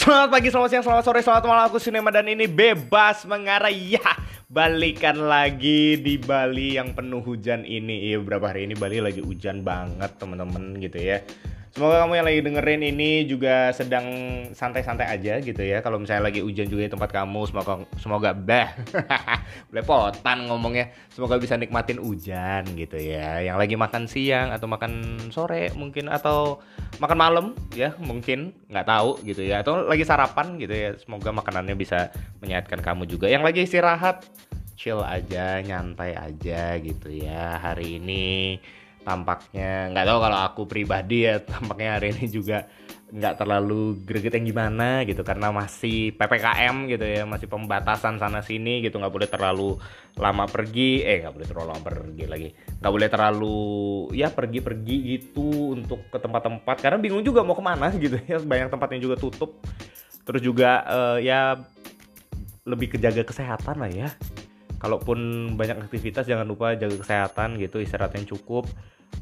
Selamat pagi, selamat siang, selamat sore, selamat malam. Aku Sinema dan ini bebas mengarah. Ya, balikan lagi di Bali yang penuh hujan ini. Iya, beberapa hari ini Bali lagi hujan banget teman-teman gitu ya Semoga kamu yang lagi dengerin ini juga sedang santai-santai aja gitu ya. Kalau misalnya lagi hujan juga di tempat kamu, semoga semoga bah belepotan ngomongnya. Semoga bisa nikmatin hujan gitu ya. Yang lagi makan siang atau makan sore mungkin atau makan malam ya mungkin nggak tahu gitu ya. Atau lagi sarapan gitu ya. Semoga makanannya bisa menyehatkan kamu juga. Yang lagi istirahat chill aja, nyantai aja gitu ya. Hari ini tampaknya nggak tahu kalau aku pribadi ya tampaknya hari ini juga nggak terlalu greget yang gimana gitu karena masih ppkm gitu ya masih pembatasan sana sini gitu nggak boleh terlalu lama pergi eh nggak boleh terlalu lama pergi lagi nggak boleh terlalu ya pergi-pergi gitu untuk ke tempat-tempat karena bingung juga mau ke mana gitu ya banyak tempat yang juga tutup terus juga uh, ya lebih kejaga kesehatan lah ya kalaupun banyak aktivitas jangan lupa jaga kesehatan gitu istirahat yang cukup.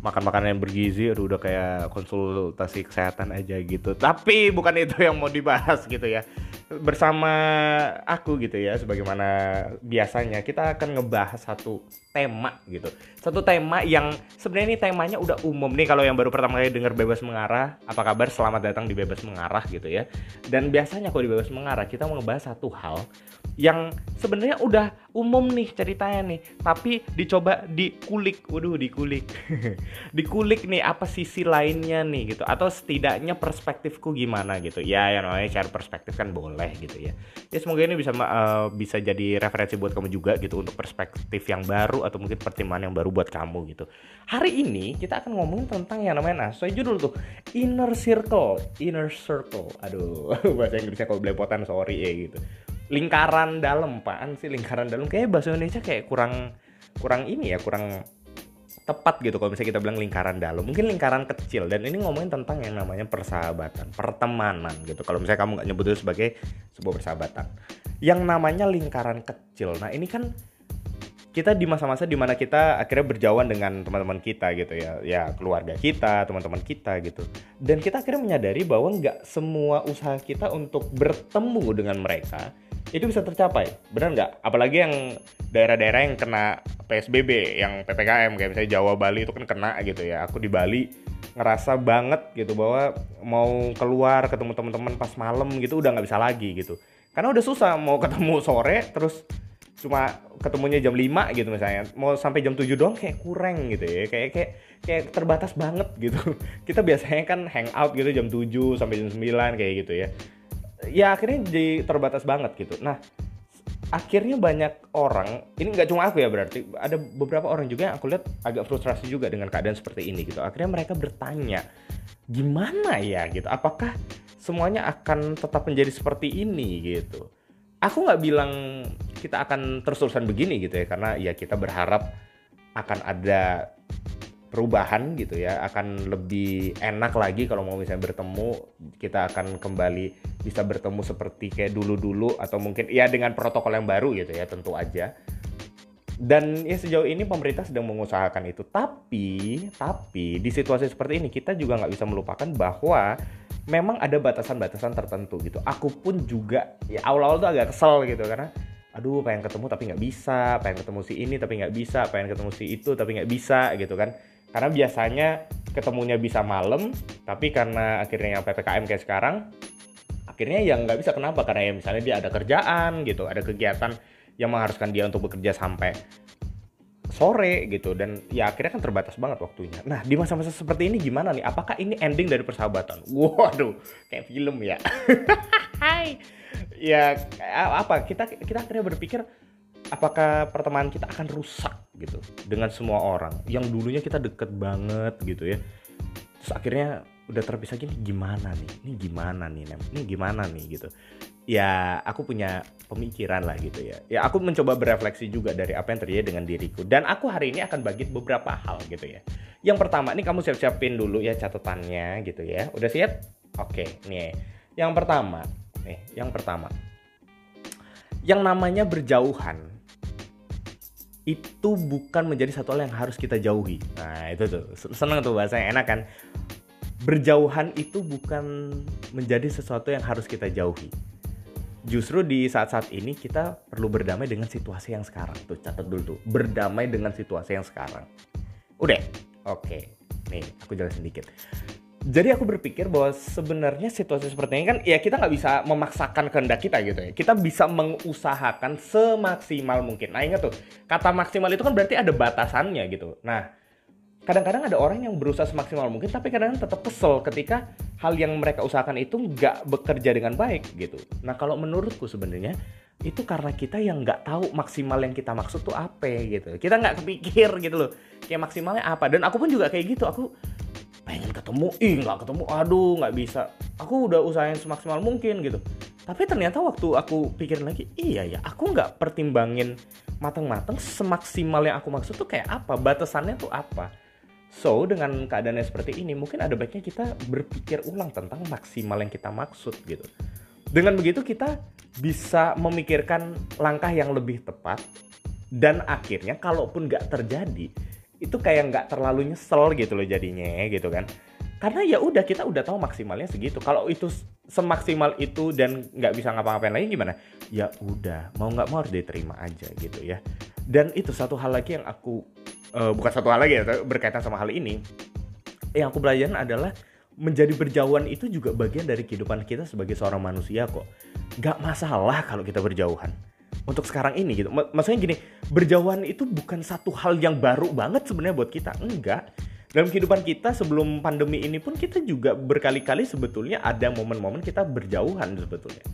Makan makanan yang bergizi aduh udah kayak konsultasi kesehatan aja gitu. Tapi bukan itu yang mau dibahas gitu ya. Bersama aku gitu ya sebagaimana biasanya kita akan ngebahas satu tema gitu. Satu tema yang sebenarnya ini temanya udah umum nih kalau yang baru pertama kali denger bebas mengarah. Apa kabar? Selamat datang di bebas mengarah gitu ya. Dan biasanya kalau di bebas mengarah kita mau ngebahas satu hal yang sebenarnya udah umum nih ceritanya nih tapi dicoba dikulik. Waduh dikulik. Dikulik nih apa sisi lainnya nih gitu. Atau setidaknya perspektifku gimana gitu. Ya yang namanya share perspektif kan boleh gitu ya. Ya semoga ini bisa uh, bisa jadi referensi buat kamu juga gitu untuk perspektif yang baru atau mungkin pertimbangan yang baru buat kamu gitu. Hari ini kita akan ngomongin tentang yang namanya nah sesuai judul tuh inner circle inner circle. Aduh bahasa Inggrisnya kalau belepotan sorry ya gitu. Lingkaran dalam apaan sih lingkaran dalam? Kayak bahasa Indonesia kayak kurang kurang ini ya kurang tepat gitu kalau misalnya kita bilang lingkaran dalam. Mungkin lingkaran kecil. Dan ini ngomongin tentang yang namanya persahabatan pertemanan gitu. Kalau misalnya kamu nggak nyebut itu sebagai sebuah persahabatan. Yang namanya lingkaran kecil. Nah ini kan kita di masa-masa di mana kita akhirnya berjauhan dengan teman-teman kita gitu ya. Ya keluarga kita teman-teman kita gitu. Dan kita akhirnya menyadari bahwa nggak semua usaha kita untuk bertemu dengan mereka itu bisa tercapai. Benar nggak? Apalagi yang daerah-daerah yang kena PSBB yang PPKM kayak misalnya Jawa Bali itu kan kena gitu ya. Aku di Bali ngerasa banget gitu bahwa mau keluar ketemu teman-teman pas malam gitu udah nggak bisa lagi gitu. Karena udah susah mau ketemu sore terus cuma ketemunya jam 5 gitu misalnya. Mau sampai jam 7 doang kayak kurang gitu ya. Kayak kayak kayak terbatas banget gitu. Kita biasanya kan hangout gitu jam 7 sampai jam 9 kayak gitu ya. Ya akhirnya jadi terbatas banget gitu. Nah akhirnya banyak orang ini nggak cuma aku ya berarti ada beberapa orang juga yang aku lihat agak frustrasi juga dengan keadaan seperti ini gitu. Akhirnya mereka bertanya gimana ya gitu? Apakah semuanya akan tetap menjadi seperti ini? gitu. Aku nggak bilang kita akan terus-terusan begini gitu ya karena ya kita berharap akan ada perubahan gitu ya akan lebih enak lagi kalau mau misalnya bertemu kita akan kembali bisa bertemu seperti kayak dulu-dulu atau mungkin ya dengan protokol yang baru gitu ya tentu aja. Dan ya sejauh ini pemerintah sedang mengusahakan itu. Tapi tapi di situasi seperti ini kita juga nggak bisa melupakan bahwa memang ada batasan-batasan tertentu gitu. Aku pun juga ya awal-awal tuh agak kesel gitu karena aduh pengen ketemu tapi nggak bisa pengen ketemu si ini tapi nggak bisa pengen ketemu si itu tapi nggak bisa gitu kan karena biasanya ketemunya bisa malam tapi karena akhirnya yang ppkm kayak sekarang akhirnya yang nggak bisa kenapa karena ya misalnya dia ada kerjaan gitu ada kegiatan yang mengharuskan dia untuk bekerja sampai sore gitu dan ya akhirnya kan terbatas banget waktunya. Nah di masa-masa seperti ini gimana nih? Apakah ini ending dari persahabatan? Waduh, kayak film ya. Hai, ya apa? Kita kita akhirnya berpikir apakah pertemanan kita akan rusak gitu dengan semua orang? Yang dulunya kita deket banget gitu ya. Terus akhirnya udah terpisah gini gimana nih? Ini gimana nih nem? Ini gimana nih? Gitu. Ya aku punya pemikiran lah gitu ya. Ya aku mencoba berefleksi juga dari apa yang terjadi dengan diriku. Dan aku hari ini akan bagi beberapa hal gitu ya. Yang pertama ini kamu siap-siapin dulu ya catatannya gitu ya. Udah siap? Oke nih. Yang pertama nih yang pertama yang namanya berjauhan itu bukan menjadi satu hal yang harus kita jauhi. Nah, itu tuh seneng tuh bahasanya enak kan. berjauhan itu bukan menjadi sesuatu yang harus kita jauhi. Justru di saat-saat ini kita perlu berdamai dengan situasi yang sekarang. Tuh catat dulu tuh, berdamai dengan situasi yang sekarang. Udah, oke. Nih, aku jelasin sedikit. Jadi aku berpikir bahwa sebenarnya situasi seperti ini kan ya kita nggak bisa memaksakan kehendak kita gitu ya. Kita bisa mengusahakan semaksimal mungkin. Nah ingat tuh, kata maksimal itu kan berarti ada batasannya gitu. Nah kadang-kadang ada orang yang berusaha semaksimal mungkin tapi kadang-kadang tetap kesel ketika hal yang mereka usahakan itu nggak bekerja dengan baik gitu. Nah kalau menurutku sebenarnya itu karena kita yang nggak tahu maksimal yang kita maksud tuh apa gitu. Kita nggak kepikir gitu loh kayak maksimalnya apa. Dan aku pun juga kayak gitu. Aku pengen ketemu, ih nggak ketemu, aduh nggak bisa. Aku udah usahain semaksimal mungkin gitu. Tapi ternyata waktu aku pikirin lagi, iya ya, aku nggak pertimbangin matang-matang semaksimal yang aku maksud tuh kayak apa, batasannya tuh apa So, dengan keadaannya seperti ini, mungkin ada baiknya kita berpikir ulang tentang maksimal yang kita maksud gitu. Dengan begitu kita bisa memikirkan langkah yang lebih tepat dan akhirnya kalaupun nggak terjadi, itu kayak nggak terlalu nyesel gitu loh jadinya gitu kan. Karena ya udah kita udah tahu maksimalnya segitu. Kalau itu semaksimal itu dan nggak bisa ngapa-ngapain lagi gimana? Ya udah, mau nggak mau harus diterima aja gitu ya. Dan itu satu hal lagi yang aku uh, bukan satu hal lagi ya berkaitan sama hal ini yang aku belajar adalah menjadi berjauhan itu juga bagian dari kehidupan kita sebagai seorang manusia kok Gak masalah kalau kita berjauhan untuk sekarang ini gitu. Maksudnya gini berjauhan itu bukan satu hal yang baru banget sebenarnya buat kita enggak. Dalam kehidupan kita sebelum pandemi ini pun kita juga berkali-kali sebetulnya ada momen-momen kita berjauhan sebetulnya.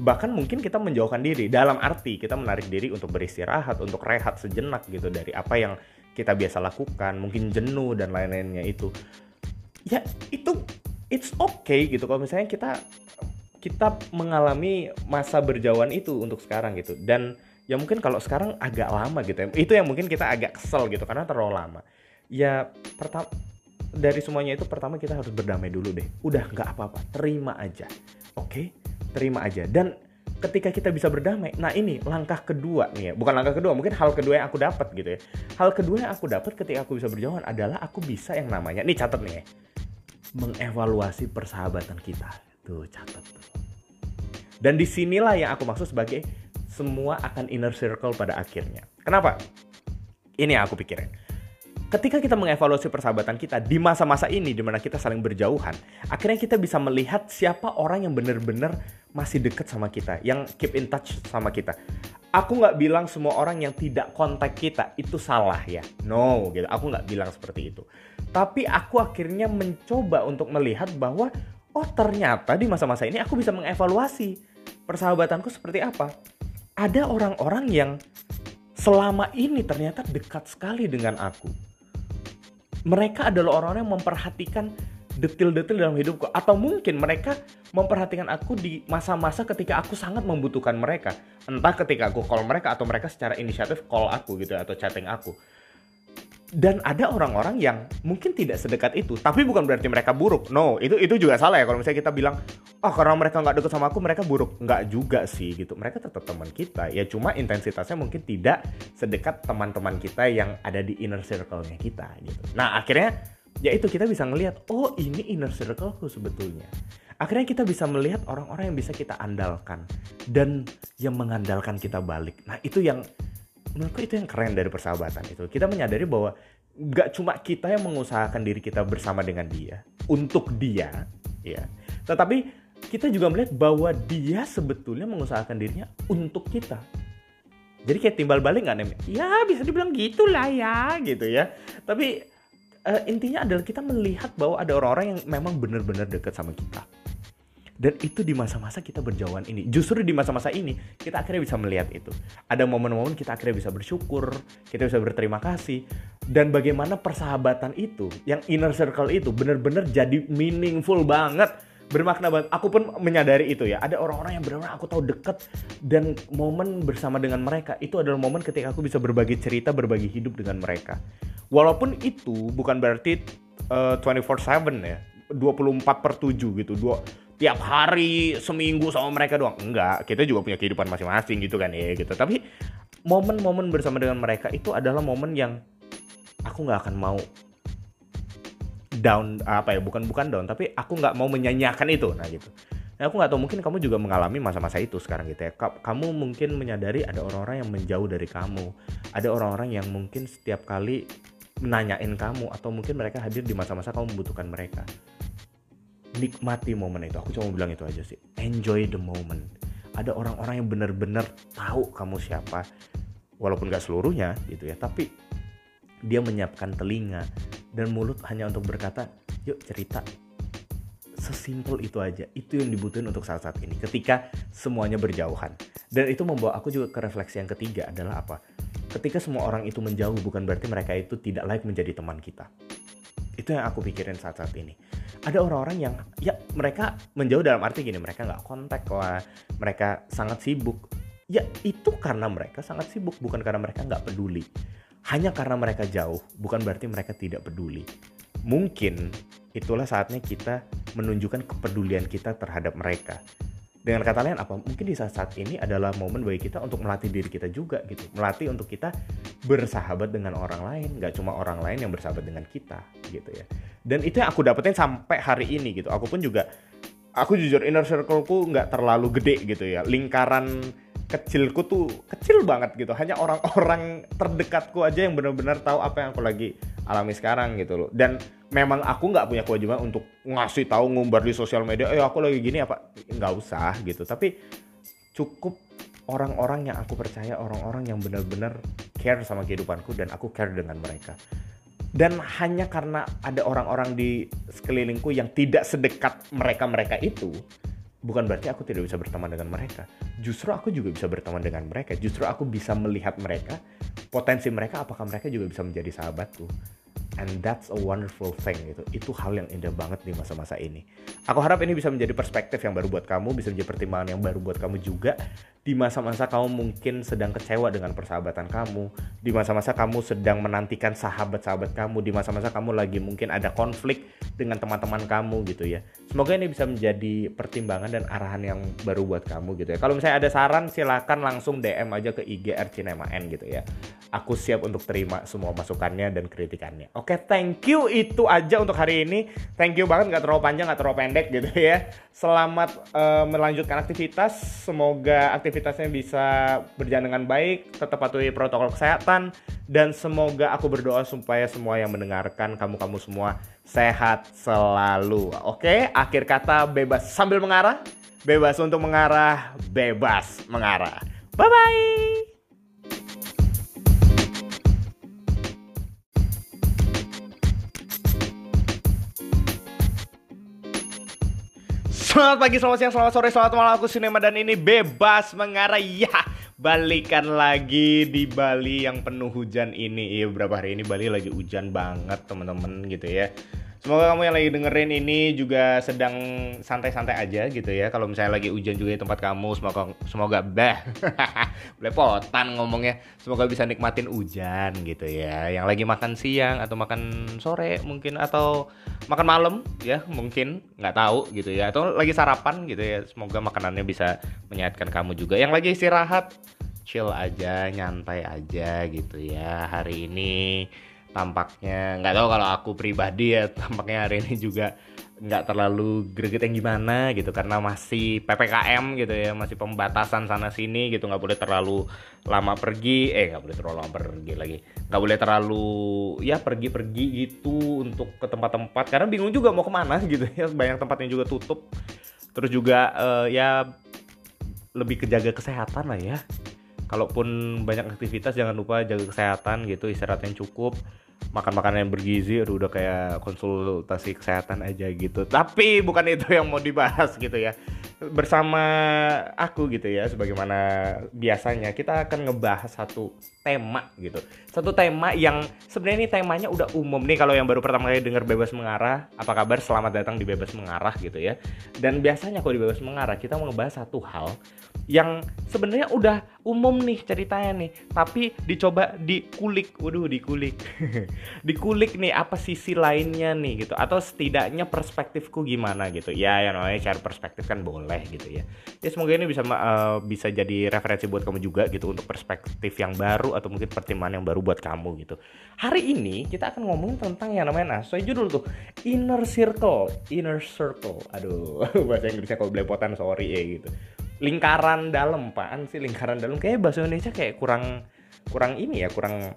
Bahkan mungkin kita menjauhkan diri dalam arti kita menarik diri untuk beristirahat untuk rehat sejenak gitu dari apa yang kita biasa lakukan, mungkin jenuh dan lain-lainnya itu. Ya, itu it's okay gitu. Kalau misalnya kita kita mengalami masa berjauhan itu untuk sekarang gitu. Dan ya mungkin kalau sekarang agak lama gitu ya. Itu yang mungkin kita agak kesel gitu karena terlalu lama. Ya, pertama dari semuanya itu pertama kita harus berdamai dulu deh. Udah nggak apa-apa, terima aja. Oke? Terima aja. Dan ketika kita bisa berdamai nah ini langkah kedua nih ya bukan langkah kedua mungkin hal kedua yang aku dapat gitu ya hal kedua yang aku dapat ketika aku bisa berjauhan adalah aku bisa yang namanya nih catat nih ya mengevaluasi persahabatan kita tuh catat tuh dan di sinilah yang aku maksud sebagai semua akan inner circle pada akhirnya kenapa ini yang aku pikirin ketika kita mengevaluasi persahabatan kita di masa-masa ini di mana kita saling berjauhan, akhirnya kita bisa melihat siapa orang yang benar-benar masih dekat sama kita, yang keep in touch sama kita. Aku nggak bilang semua orang yang tidak kontak kita itu salah ya, no gitu. Aku nggak bilang seperti itu. Tapi aku akhirnya mencoba untuk melihat bahwa oh ternyata di masa-masa ini aku bisa mengevaluasi persahabatanku seperti apa. Ada orang-orang yang selama ini ternyata dekat sekali dengan aku. Mereka adalah orang-orang yang memperhatikan detail-detail dalam hidupku atau mungkin mereka memperhatikan aku di masa-masa ketika aku sangat membutuhkan mereka. Entah ketika aku call mereka atau mereka secara inisiatif call aku gitu atau chatting aku dan ada orang-orang yang mungkin tidak sedekat itu tapi bukan berarti mereka buruk. No itu itu juga salah ya kalau misalnya kita bilang oh karena mereka nggak deket sama aku mereka buruk. Nggak juga sih gitu. Mereka tetap teman kita. Ya cuma intensitasnya mungkin tidak sedekat teman-teman kita yang ada di inner circle-nya kita gitu. Nah akhirnya ya itu kita bisa ngelihat oh ini inner circleku sebetulnya. Akhirnya kita bisa melihat orang-orang yang bisa kita andalkan dan yang mengandalkan kita balik. Nah itu yang menurutku itu yang keren dari persahabatan itu. Kita menyadari bahwa gak cuma kita yang mengusahakan diri kita bersama dengan dia untuk dia ya. Tetapi kita juga melihat bahwa dia sebetulnya mengusahakan dirinya untuk kita. Jadi kayak timbal balik nggak nih ya bisa dibilang gitulah ya gitu ya. Tapi uh, intinya adalah kita melihat bahwa ada orang-orang yang memang benar-benar dekat sama kita dan itu di masa-masa kita berjauhan ini. Justru di masa-masa ini kita akhirnya bisa melihat itu. Ada momen-momen kita akhirnya bisa bersyukur, kita bisa berterima kasih. Dan bagaimana persahabatan itu, yang inner circle itu benar-benar jadi meaningful banget. Bermakna banget. Aku pun menyadari itu ya. Ada orang-orang yang benar-benar aku tahu dekat dan momen bersama dengan mereka itu adalah momen ketika aku bisa berbagi cerita, berbagi hidup dengan mereka. Walaupun itu bukan berarti uh, eh, 24/7 ya. 24 per 7 gitu. Dua, tiap hari seminggu sama mereka doang. Enggak kita juga punya kehidupan masing-masing gitu kan ya gitu. Tapi momen-momen bersama dengan mereka itu adalah momen yang aku nggak akan mau down apa ya bukan bukan down tapi aku nggak mau menyanyiakan itu. Nah gitu. Nah aku nggak tahu mungkin kamu juga mengalami masa-masa itu sekarang gitu ya. Kamu mungkin menyadari ada orang-orang yang menjauh dari kamu. Ada orang-orang yang mungkin setiap kali menanyain kamu atau mungkin mereka hadir di masa-masa kamu membutuhkan mereka nikmati momen itu. Aku cuma bilang itu aja sih. Enjoy the moment. Ada orang-orang yang benar-benar tahu kamu siapa walaupun gak seluruhnya gitu ya tapi dia menyiapkan telinga dan mulut hanya untuk berkata yuk cerita. Sesimpel itu aja. Itu yang dibutuhin untuk saat-saat ini ketika semuanya berjauhan. Dan itu membawa aku juga ke refleksi yang ketiga adalah apa? Ketika semua orang itu menjauh bukan berarti mereka itu tidak layak menjadi teman kita. Itu yang aku pikirin saat-saat ini ada orang-orang yang ya mereka menjauh dalam arti gini mereka nggak kontak lah mereka sangat sibuk. Ya itu karena mereka sangat sibuk bukan karena mereka nggak peduli. Hanya karena mereka jauh bukan berarti mereka tidak peduli. Mungkin itulah saatnya kita menunjukkan kepedulian kita terhadap mereka dengan kata lain apa mungkin di saat-saat ini adalah momen bagi kita untuk melatih diri kita juga gitu. Melatih untuk kita bersahabat dengan orang lain nggak cuma orang lain yang bersahabat dengan kita gitu ya. Dan itu yang aku dapetin sampai hari ini gitu. Aku pun juga aku jujur inner circleku nggak terlalu gede gitu ya. Lingkaran kecilku tuh kecil banget gitu. Hanya orang-orang terdekatku aja yang benar-benar tahu apa yang aku lagi alami sekarang gitu loh. Dan memang aku nggak punya kewajiban untuk ngasih tahu ngumbar di sosial media eh aku lagi gini apa? Nggak usah gitu. Tapi cukup orang-orang yang aku percaya orang-orang yang benar-benar care sama kehidupanku dan aku care dengan mereka. Dan hanya karena ada orang-orang di sekelilingku yang tidak sedekat mereka-mereka itu bukan berarti aku tidak bisa berteman dengan mereka. Justru aku juga bisa berteman dengan mereka. Justru aku bisa melihat mereka potensi mereka apakah mereka juga bisa menjadi sahabatku and that's a wonderful thing gitu. Itu hal yang indah banget di masa-masa ini. Aku harap ini bisa menjadi perspektif yang baru buat kamu bisa menjadi pertimbangan yang baru buat kamu juga. Di masa-masa kamu mungkin sedang kecewa dengan persahabatan kamu di masa-masa kamu sedang menantikan sahabat-sahabat kamu di masa-masa kamu lagi mungkin ada konflik dengan teman-teman kamu gitu ya. Semoga ini bisa menjadi pertimbangan dan arahan yang baru buat kamu gitu ya. Kalau misalnya ada saran silakan langsung DM aja ke IG Cinema gitu ya aku siap untuk terima semua masukannya dan kritikannya oke Oke, thank you itu aja untuk hari ini. Thank you banget, nggak terlalu panjang, nggak terlalu pendek gitu ya. Selamat uh, melanjutkan aktivitas. Semoga aktivitasnya bisa berjalan dengan baik, tetap patuhi protokol kesehatan, dan semoga aku berdoa supaya semua yang mendengarkan kamu-kamu semua sehat selalu. Oke, akhir kata bebas sambil mengarah, bebas untuk mengarah, bebas mengarah. Bye bye. Selamat pagi, selamat siang, selamat sore, selamat malam. Aku Sinema dan ini bebas mengarah. Ya, balikan lagi di Bali yang penuh hujan ini. Iya, beberapa hari ini Bali lagi hujan banget teman-teman gitu ya Semoga kamu yang lagi dengerin ini juga sedang santai-santai aja gitu ya. Kalau misalnya lagi hujan juga di tempat kamu, semoga semoga bah belepotan ngomongnya. Semoga bisa nikmatin hujan gitu ya. Yang lagi makan siang atau makan sore mungkin atau makan malam ya mungkin nggak tahu gitu ya. Atau lagi sarapan gitu ya. Semoga makanannya bisa menyehatkan kamu juga. Yang lagi istirahat chill aja, nyantai aja gitu ya. Hari ini tampaknya. Nggak tahu kalau aku pribadi ya tampaknya hari ini juga nggak terlalu greget yang gimana gitu karena masih ppkm gitu ya masih pembatasan sana sini gitu nggak boleh terlalu lama pergi. Eh nggak boleh terlalu lama pergi lagi. Nggak boleh terlalu ya pergi-pergi gitu untuk ke tempat-tempat. Karena bingung juga mau ke mana gitu ya banyak tempat yang juga tutup. Terus juga uh, ya lebih kejaga kesehatan lah ya. Kalaupun banyak aktivitas jangan lupa jaga kesehatan gitu istirahat yang cukup makan makanan yang bergizi aduh udah kayak konsultasi kesehatan aja gitu. Tapi bukan itu yang mau dibahas gitu ya. Bersama aku gitu ya sebagaimana biasanya kita akan ngebahas satu tema gitu. Satu tema yang sebenarnya ini temanya udah umum nih kalau yang baru pertama kali denger bebas mengarah. Apa kabar? Selamat datang di bebas mengarah gitu ya. Dan biasanya kalau di bebas mengarah kita mau ngebahas satu hal yang sebenarnya udah umum nih ceritanya nih tapi dicoba dikulik. Waduh dikulik. Dikulik nih apa sisi lainnya nih gitu atau setidaknya perspektifku gimana gitu. Ya yang namanya share perspektif kan boleh gitu ya. Ya semoga ini bisa uh, bisa jadi referensi buat kamu juga gitu untuk perspektif yang baru atau mungkin pertimbangan yang baru buat kamu gitu. Hari ini kita akan ngomongin tentang yang namanya nah, sesuai judul tuh inner circle, inner circle. Aduh, bahasa Inggrisnya kalau belepotan sorry ya gitu. Lingkaran dalam, apaan sih lingkaran dalam? Kayak bahasa Indonesia kayak kurang kurang ini ya, kurang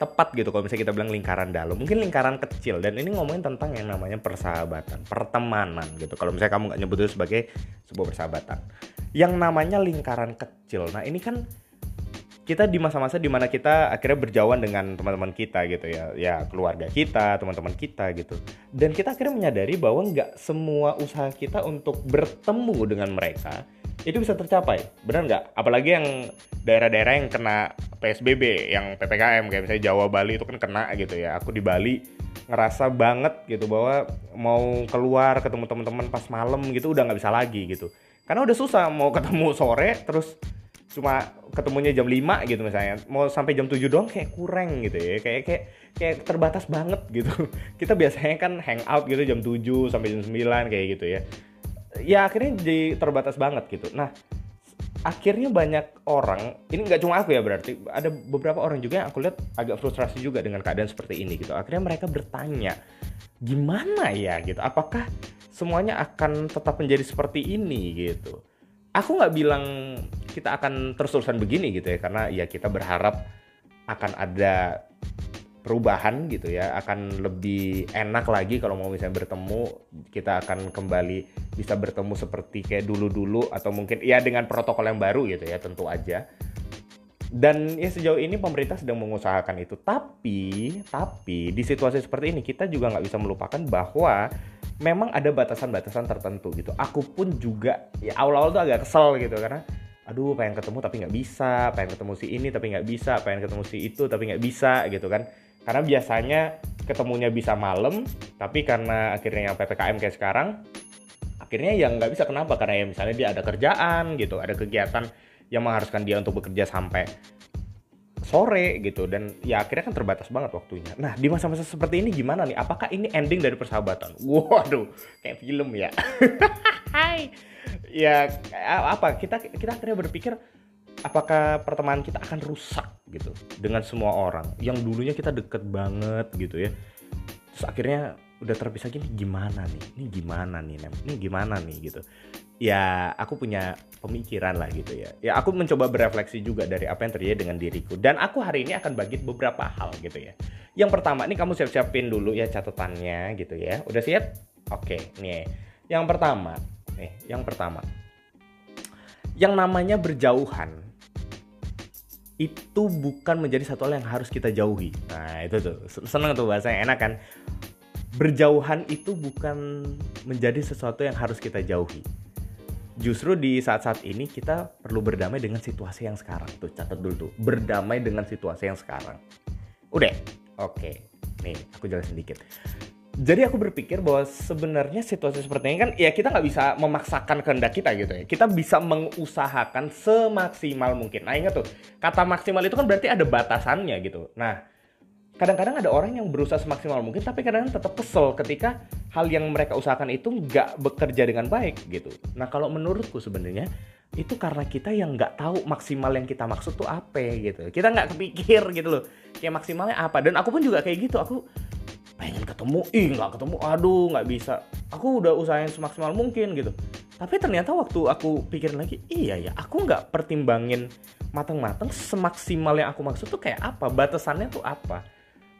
tepat gitu kalau misalnya kita bilang lingkaran dalam mungkin lingkaran kecil dan ini ngomongin tentang yang namanya persahabatan pertemanan gitu kalau misalnya kamu nggak nyebut itu sebagai sebuah persahabatan yang namanya lingkaran kecil nah ini kan kita di masa-masa di mana kita akhirnya berjauhan dengan teman-teman kita gitu ya. Ya keluarga kita teman-teman kita gitu. Dan kita akhirnya menyadari bahwa nggak semua usaha kita untuk bertemu dengan mereka itu bisa tercapai. Benar nggak? Apalagi yang daerah-daerah yang kena PSBB yang PPKM kayak misalnya Jawa Bali itu kan kena gitu ya. Aku di Bali ngerasa banget gitu bahwa mau keluar ketemu teman-teman pas malam gitu udah nggak bisa lagi gitu. Karena udah susah mau ketemu sore terus cuma ketemunya jam 5 gitu misalnya. Mau sampai jam 7 doang kayak kurang gitu ya. Kayak kayak kayak terbatas banget gitu. Kita biasanya kan hangout gitu jam 7 sampai jam 9 kayak gitu ya. Ya akhirnya jadi terbatas banget gitu. Nah akhirnya banyak orang ini nggak cuma aku ya berarti ada beberapa orang juga yang aku lihat agak frustrasi juga dengan keadaan seperti ini gitu. Akhirnya mereka bertanya gimana ya gitu? Apakah semuanya akan tetap menjadi seperti ini gitu? Aku nggak bilang kita akan terus-terusan begini gitu ya karena ya kita berharap akan ada perubahan gitu ya akan lebih enak lagi kalau mau misalnya bertemu kita akan kembali bisa bertemu seperti kayak dulu-dulu atau mungkin ya dengan protokol yang baru gitu ya tentu aja. Dan ya sejauh ini pemerintah sedang mengusahakan itu tapi tapi di situasi seperti ini kita juga nggak bisa melupakan bahwa memang ada batasan-batasan tertentu gitu. Aku pun juga ya awal-awal tuh agak kesel gitu karena aduh pengen ketemu tapi nggak bisa pengen ketemu si ini tapi nggak bisa pengen ketemu si itu tapi nggak bisa gitu kan karena biasanya ketemunya bisa malam tapi karena akhirnya yang ppkm kayak sekarang akhirnya yang nggak bisa kenapa karena ya misalnya dia ada kerjaan gitu ada kegiatan yang mengharuskan dia untuk bekerja sampai sore gitu dan ya akhirnya kan terbatas banget waktunya. Nah di masa-masa seperti ini gimana nih? Apakah ini ending dari persahabatan? Waduh, kayak film ya. Hai, ya apa? Kita kita akhirnya berpikir apakah pertemanan kita akan rusak gitu dengan semua orang? Yang dulunya kita deket banget gitu ya. Terus akhirnya udah terpisah gini gimana nih? Ini gimana nih nem? Ini gimana nih? gitu. Ya aku punya pemikiran lah gitu ya. Ya aku mencoba berefleksi juga dari apa yang terjadi dengan diriku. Dan aku hari ini akan bagi beberapa hal gitu ya. Yang pertama ini kamu siap-siapin dulu ya catatannya gitu ya. Udah siap? Oke nih. Yang pertama nih yang pertama yang namanya berjauhan itu bukan menjadi satu hal yang harus kita jauhi. Nah, itu tuh. Senang tuh bahasanya enak kan? Berjauhan itu bukan menjadi sesuatu yang harus kita jauhi. Justru di saat-saat ini kita perlu berdamai dengan situasi yang sekarang. Tuh, catat dulu tuh. Berdamai dengan situasi yang sekarang. Udah. Oke. Nih, aku jelasin sedikit jadi aku berpikir bahwa sebenarnya situasi seperti ini kan ya kita nggak bisa memaksakan kehendak kita gitu ya. Kita bisa mengusahakan semaksimal mungkin. Nah ingat tuh, kata maksimal itu kan berarti ada batasannya gitu. Nah kadang-kadang ada orang yang berusaha semaksimal mungkin tapi kadang-kadang tetap kesel ketika hal yang mereka usahakan itu nggak bekerja dengan baik gitu. Nah kalau menurutku sebenarnya itu karena kita yang nggak tahu maksimal yang kita maksud tuh apa gitu. Kita nggak kepikir gitu loh. Kayak maksimalnya apa. Dan aku pun juga kayak gitu. Aku pengen ketemu ih nggak ketemu aduh nggak bisa. Aku udah usahain semaksimal mungkin gitu. Tapi ternyata waktu aku pikirin lagi iya ya aku nggak pertimbangin matang-matang semaksimal yang aku maksud tuh kayak apa batasannya tuh apa.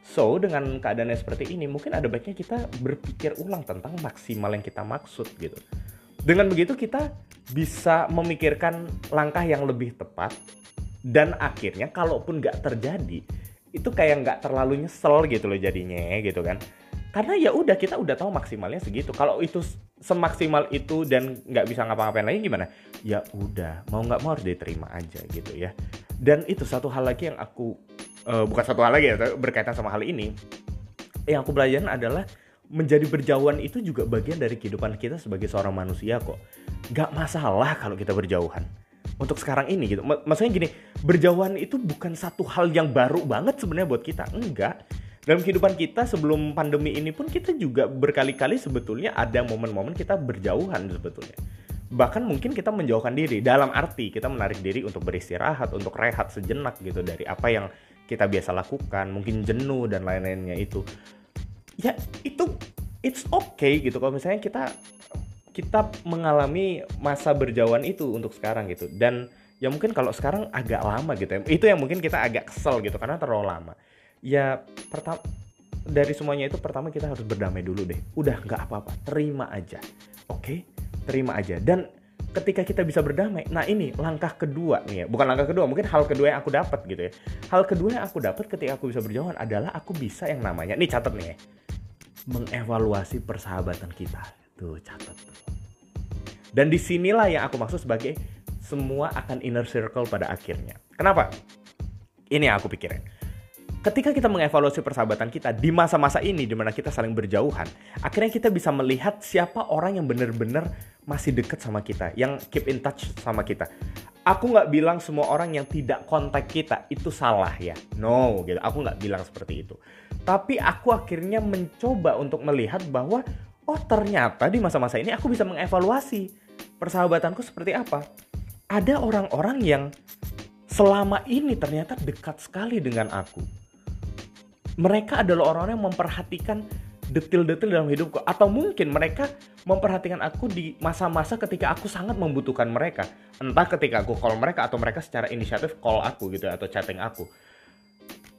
So dengan keadaannya seperti ini mungkin ada baiknya kita berpikir ulang tentang maksimal yang kita maksud gitu. Dengan begitu kita bisa memikirkan langkah yang lebih tepat dan akhirnya kalaupun nggak terjadi itu kayak nggak terlalu nyesel gitu loh jadinya gitu kan. Karena ya udah kita udah tahu maksimalnya segitu. Kalau itu semaksimal itu dan nggak bisa ngapa-ngapain lagi gimana? Ya udah mau nggak mau harus diterima aja gitu ya. Dan itu satu hal lagi yang aku uh, bukan satu hal lagi ya berkaitan sama hal ini. Yang aku belajar adalah menjadi berjauhan itu juga bagian dari kehidupan kita sebagai seorang manusia kok. Nggak masalah kalau kita berjauhan untuk sekarang ini gitu. Maksudnya gini, berjauhan itu bukan satu hal yang baru banget sebenarnya buat kita. Enggak. Dalam kehidupan kita sebelum pandemi ini pun kita juga berkali-kali sebetulnya ada momen-momen kita berjauhan sebetulnya. bahkan mungkin kita menjauhkan diri dalam arti kita menarik diri untuk beristirahat untuk rehat sejenak gitu dari apa yang kita biasa lakukan mungkin jenuh dan lain-lainnya itu ya itu it's okay gitu kalau misalnya kita kita mengalami masa berjauhan itu untuk sekarang gitu. Dan ya mungkin kalau sekarang agak lama gitu ya. Itu yang mungkin kita agak kesel gitu karena terlalu lama. Ya pertama dari semuanya itu pertama kita harus berdamai dulu deh. Udah nggak apa-apa terima aja. Oke? Terima aja. Dan ketika kita bisa berdamai nah ini langkah kedua nih ya. Bukan langkah kedua mungkin hal kedua yang aku dapat gitu ya. Hal kedua yang aku dapat ketika aku bisa berjauhan adalah aku bisa yang namanya nih catat nih ya. Mengevaluasi persahabatan kita tuh catat tuh dan di sinilah yang aku maksud sebagai semua akan inner circle pada akhirnya kenapa ini yang aku pikirin ketika kita mengevaluasi persahabatan kita di masa-masa ini di mana kita saling berjauhan, akhirnya kita bisa melihat siapa orang yang benar-benar masih dekat sama kita, yang keep in touch sama kita. Aku nggak bilang semua orang yang tidak kontak kita itu salah ya, no gitu. Aku nggak bilang seperti itu. Tapi aku akhirnya mencoba untuk melihat bahwa oh ternyata di masa-masa ini aku bisa mengevaluasi persahabatanku seperti apa. Ada orang-orang yang selama ini ternyata dekat sekali dengan aku. Mereka adalah orang-orang yang memperhatikan detail-detail dalam hidupku atau mungkin mereka memperhatikan aku di masa-masa ketika aku sangat membutuhkan mereka. Entah ketika aku call mereka atau mereka secara inisiatif call aku gitu atau chatting aku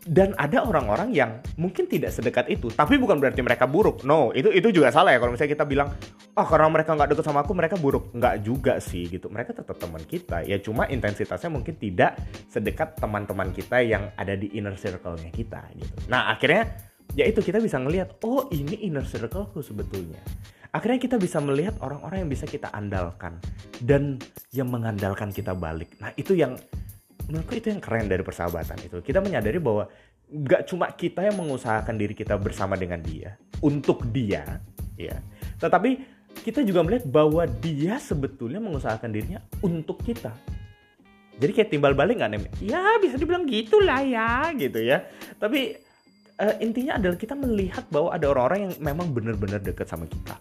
dan ada orang-orang yang mungkin tidak sedekat itu tapi bukan berarti mereka buruk. No itu itu juga salah ya kalau misalnya kita bilang oh karena mereka nggak deket sama aku mereka buruk. Nggak juga sih gitu. Mereka tetap teman kita. Ya cuma intensitasnya mungkin tidak sedekat teman-teman kita yang ada di inner circle-nya kita gitu. Nah akhirnya ya itu kita bisa ngelihat oh ini inner circleku sebetulnya. Akhirnya kita bisa melihat orang-orang yang bisa kita andalkan dan yang mengandalkan kita balik. Nah itu yang menurutku itu yang keren dari persahabatan itu. Kita menyadari bahwa gak cuma kita yang mengusahakan diri kita bersama dengan dia untuk dia ya. Tetapi kita juga melihat bahwa dia sebetulnya mengusahakan dirinya untuk kita. Jadi kayak timbal balik nggak nih ya bisa dibilang gitulah ya gitu ya. Tapi uh, intinya adalah kita melihat bahwa ada orang-orang yang memang benar-benar dekat sama kita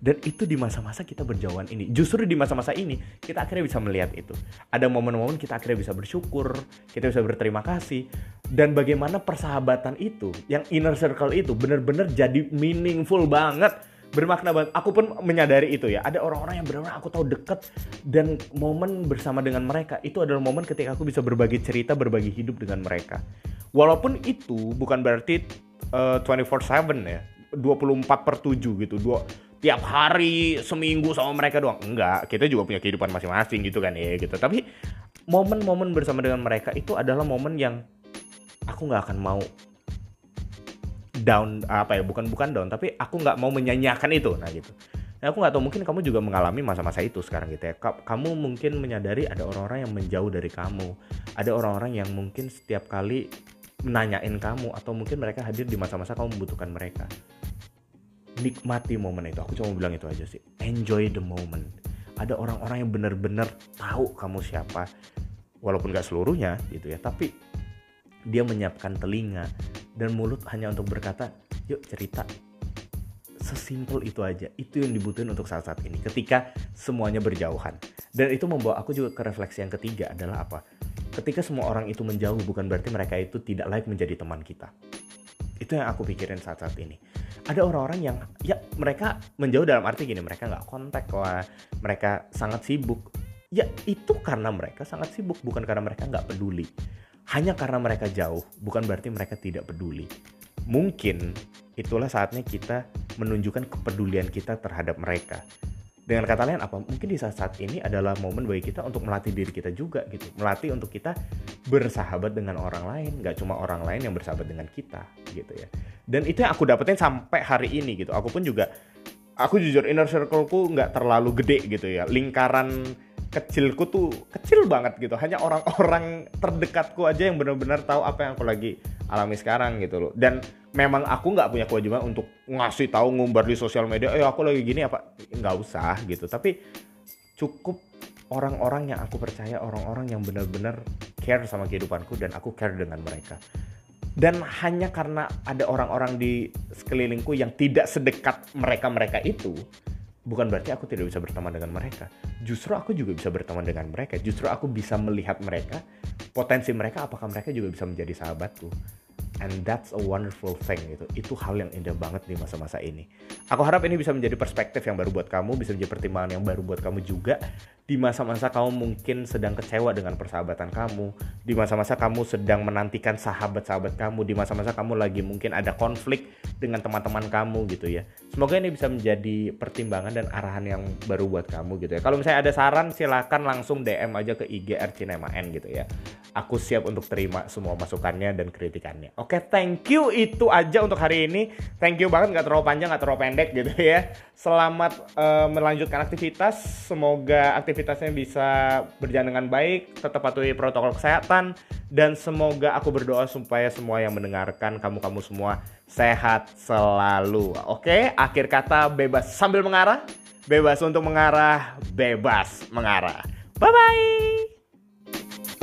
dan itu di masa-masa kita berjauhan ini. Justru di masa-masa ini kita akhirnya bisa melihat itu. Ada momen-momen kita akhirnya bisa bersyukur, kita bisa berterima kasih. Dan bagaimana persahabatan itu, yang inner circle itu benar-benar jadi meaningful banget. Bermakna banget. Aku pun menyadari itu ya. Ada orang-orang yang benar-benar aku tahu dekat dan momen bersama dengan mereka itu adalah momen ketika aku bisa berbagi cerita, berbagi hidup dengan mereka. Walaupun itu bukan berarti uh, 24/7 ya. 24 per 7 gitu. Dua, tiap hari seminggu sama mereka doang. Enggak kita juga punya kehidupan masing-masing gitu kan ya gitu. Tapi momen-momen bersama dengan mereka itu adalah momen yang aku nggak akan mau down apa ya bukan bukan down tapi aku nggak mau menyanyiakan itu. Nah gitu. Nah aku nggak tahu mungkin kamu juga mengalami masa-masa itu sekarang gitu ya. Kamu mungkin menyadari ada orang-orang yang menjauh dari kamu. Ada orang-orang yang mungkin setiap kali menanyain kamu atau mungkin mereka hadir di masa-masa kamu membutuhkan mereka nikmati momen itu. Aku cuma bilang itu aja sih. Enjoy the moment. Ada orang-orang yang benar-benar tahu kamu siapa walaupun gak seluruhnya gitu ya tapi dia menyiapkan telinga dan mulut hanya untuk berkata yuk cerita. Sesimpel itu aja. Itu yang dibutuhin untuk saat-saat ini ketika semuanya berjauhan. Dan itu membawa aku juga ke refleksi yang ketiga adalah apa? Ketika semua orang itu menjauh bukan berarti mereka itu tidak layak menjadi teman kita. Itu yang aku pikirin saat-saat ini ada orang-orang yang ya mereka menjauh dalam arti gini mereka nggak kontak lah mereka sangat sibuk. Ya itu karena mereka sangat sibuk bukan karena mereka nggak peduli. Hanya karena mereka jauh bukan berarti mereka tidak peduli. Mungkin itulah saatnya kita menunjukkan kepedulian kita terhadap mereka dengan kata lain apa mungkin di saat-saat ini adalah momen bagi kita untuk melatih diri kita juga gitu. Melatih untuk kita bersahabat dengan orang lain nggak cuma orang lain yang bersahabat dengan kita gitu ya. Dan itu yang aku dapetin sampai hari ini gitu. Aku pun juga aku jujur inner circleku nggak terlalu gede gitu ya. Lingkaran kecilku tuh kecil banget gitu. Hanya orang-orang terdekatku aja yang benar-benar tahu apa yang aku lagi alami sekarang gitu loh. Dan memang aku nggak punya kewajiban untuk ngasih tahu ngumbar di sosial media eh aku lagi gini apa? Nggak usah gitu. Tapi cukup orang-orang yang aku percaya orang-orang yang benar-benar care sama kehidupanku dan aku care dengan mereka. Dan hanya karena ada orang-orang di sekelilingku yang tidak sedekat mereka-mereka itu bukan berarti aku tidak bisa berteman dengan mereka. Justru aku juga bisa berteman dengan mereka. Justru aku bisa melihat mereka, potensi mereka, apakah mereka juga bisa menjadi sahabatku and that's a wonderful thing gitu itu hal yang indah banget di masa-masa ini aku harap ini bisa menjadi perspektif yang baru buat kamu bisa menjadi pertimbangan yang baru buat kamu juga di masa-masa kamu mungkin sedang kecewa dengan persahabatan kamu. Di masa-masa kamu sedang menantikan sahabat-sahabat kamu. Di masa-masa kamu lagi mungkin ada konflik dengan teman-teman kamu gitu ya. Semoga ini bisa menjadi pertimbangan dan arahan yang baru buat kamu gitu ya. Kalau misalnya ada saran silakan langsung DM aja ke IG Cinema N gitu ya. Aku siap untuk terima semua masukannya dan kritikannya. Oke thank you. Itu aja untuk hari ini. Thank you banget nggak terlalu panjang, nggak terlalu pendek gitu ya. Selamat uh, melanjutkan aktivitas. Semoga aktivitasnya bisa berjalan dengan baik, tetap patuhi protokol kesehatan dan semoga aku berdoa supaya semua yang mendengarkan kamu-kamu semua sehat selalu. Oke, akhir kata bebas sambil mengarah, bebas untuk mengarah, bebas mengarah. Bye bye.